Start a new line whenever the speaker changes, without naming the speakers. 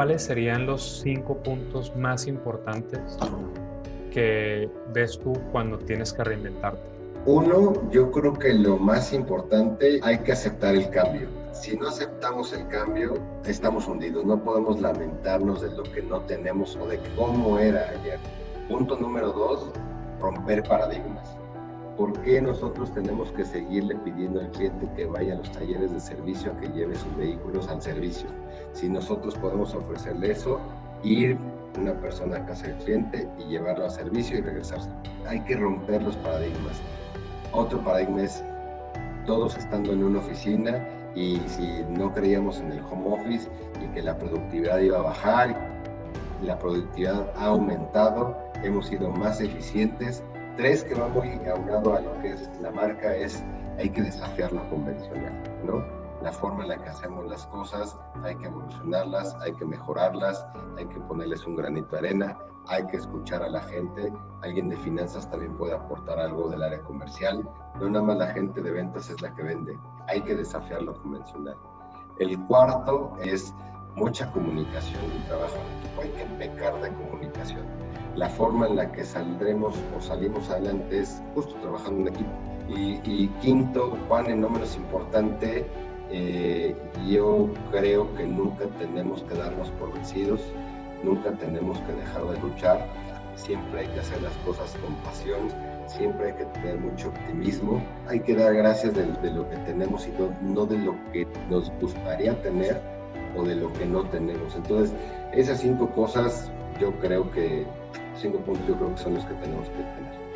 ¿cuáles serían los cinco puntos más importantes que ves tú cuando tienes que reinventarte?
Uno, yo creo que lo más importante, hay que aceptar el cambio. Si no aceptamos el cambio, estamos hundidos. No podemos lamentarnos de lo que no tenemos o de cómo era ayer. Punto número dos, romper paradigmas. ¿Por qué nosotros tenemos que seguirle pidiendo al cliente que vaya a los talleres de servicio, que lleve sus vehículos al servicio? Si nosotros podemos ofrecerle eso, ir una persona a casa del cliente y llevarlo a servicio y regresarse. Hay que romper los paradigmas. Otro paradigma es todos estando en una oficina y si no creíamos en el home office y que la productividad iba a bajar, la productividad ha aumentado, hemos sido más eficientes. Tres que va muy aunado a lo que es la marca es hay que desafiar lo convencional, ¿no? La forma en la que hacemos las cosas, hay que evolucionarlas, hay que mejorarlas, hay que ponerles un granito de arena, hay que escuchar a la gente. Alguien de finanzas también puede aportar algo del área comercial. No nada más la gente de ventas es la que vende. Hay que desafiar lo convencional. El cuarto es mucha comunicación y trabajo en equipo. Hay que pecar de comunicación. La forma en la que saldremos o salimos adelante es justo trabajando en equipo. Y, quinto, Juan, y no menos importante, eh, yo creo que nunca tenemos que darnos por vencidos Nunca tenemos que dejar de luchar, siempre hay que hacer las cosas con pasión, siempre hay que tener mucho optimismo, hay que dar gracias de, lo que tenemos y no, de lo que nos gustaría tener o de lo que no tenemos. Entonces, esas cinco cosas yo creo que, cinco puntos yo creo que son los que tenemos que tener.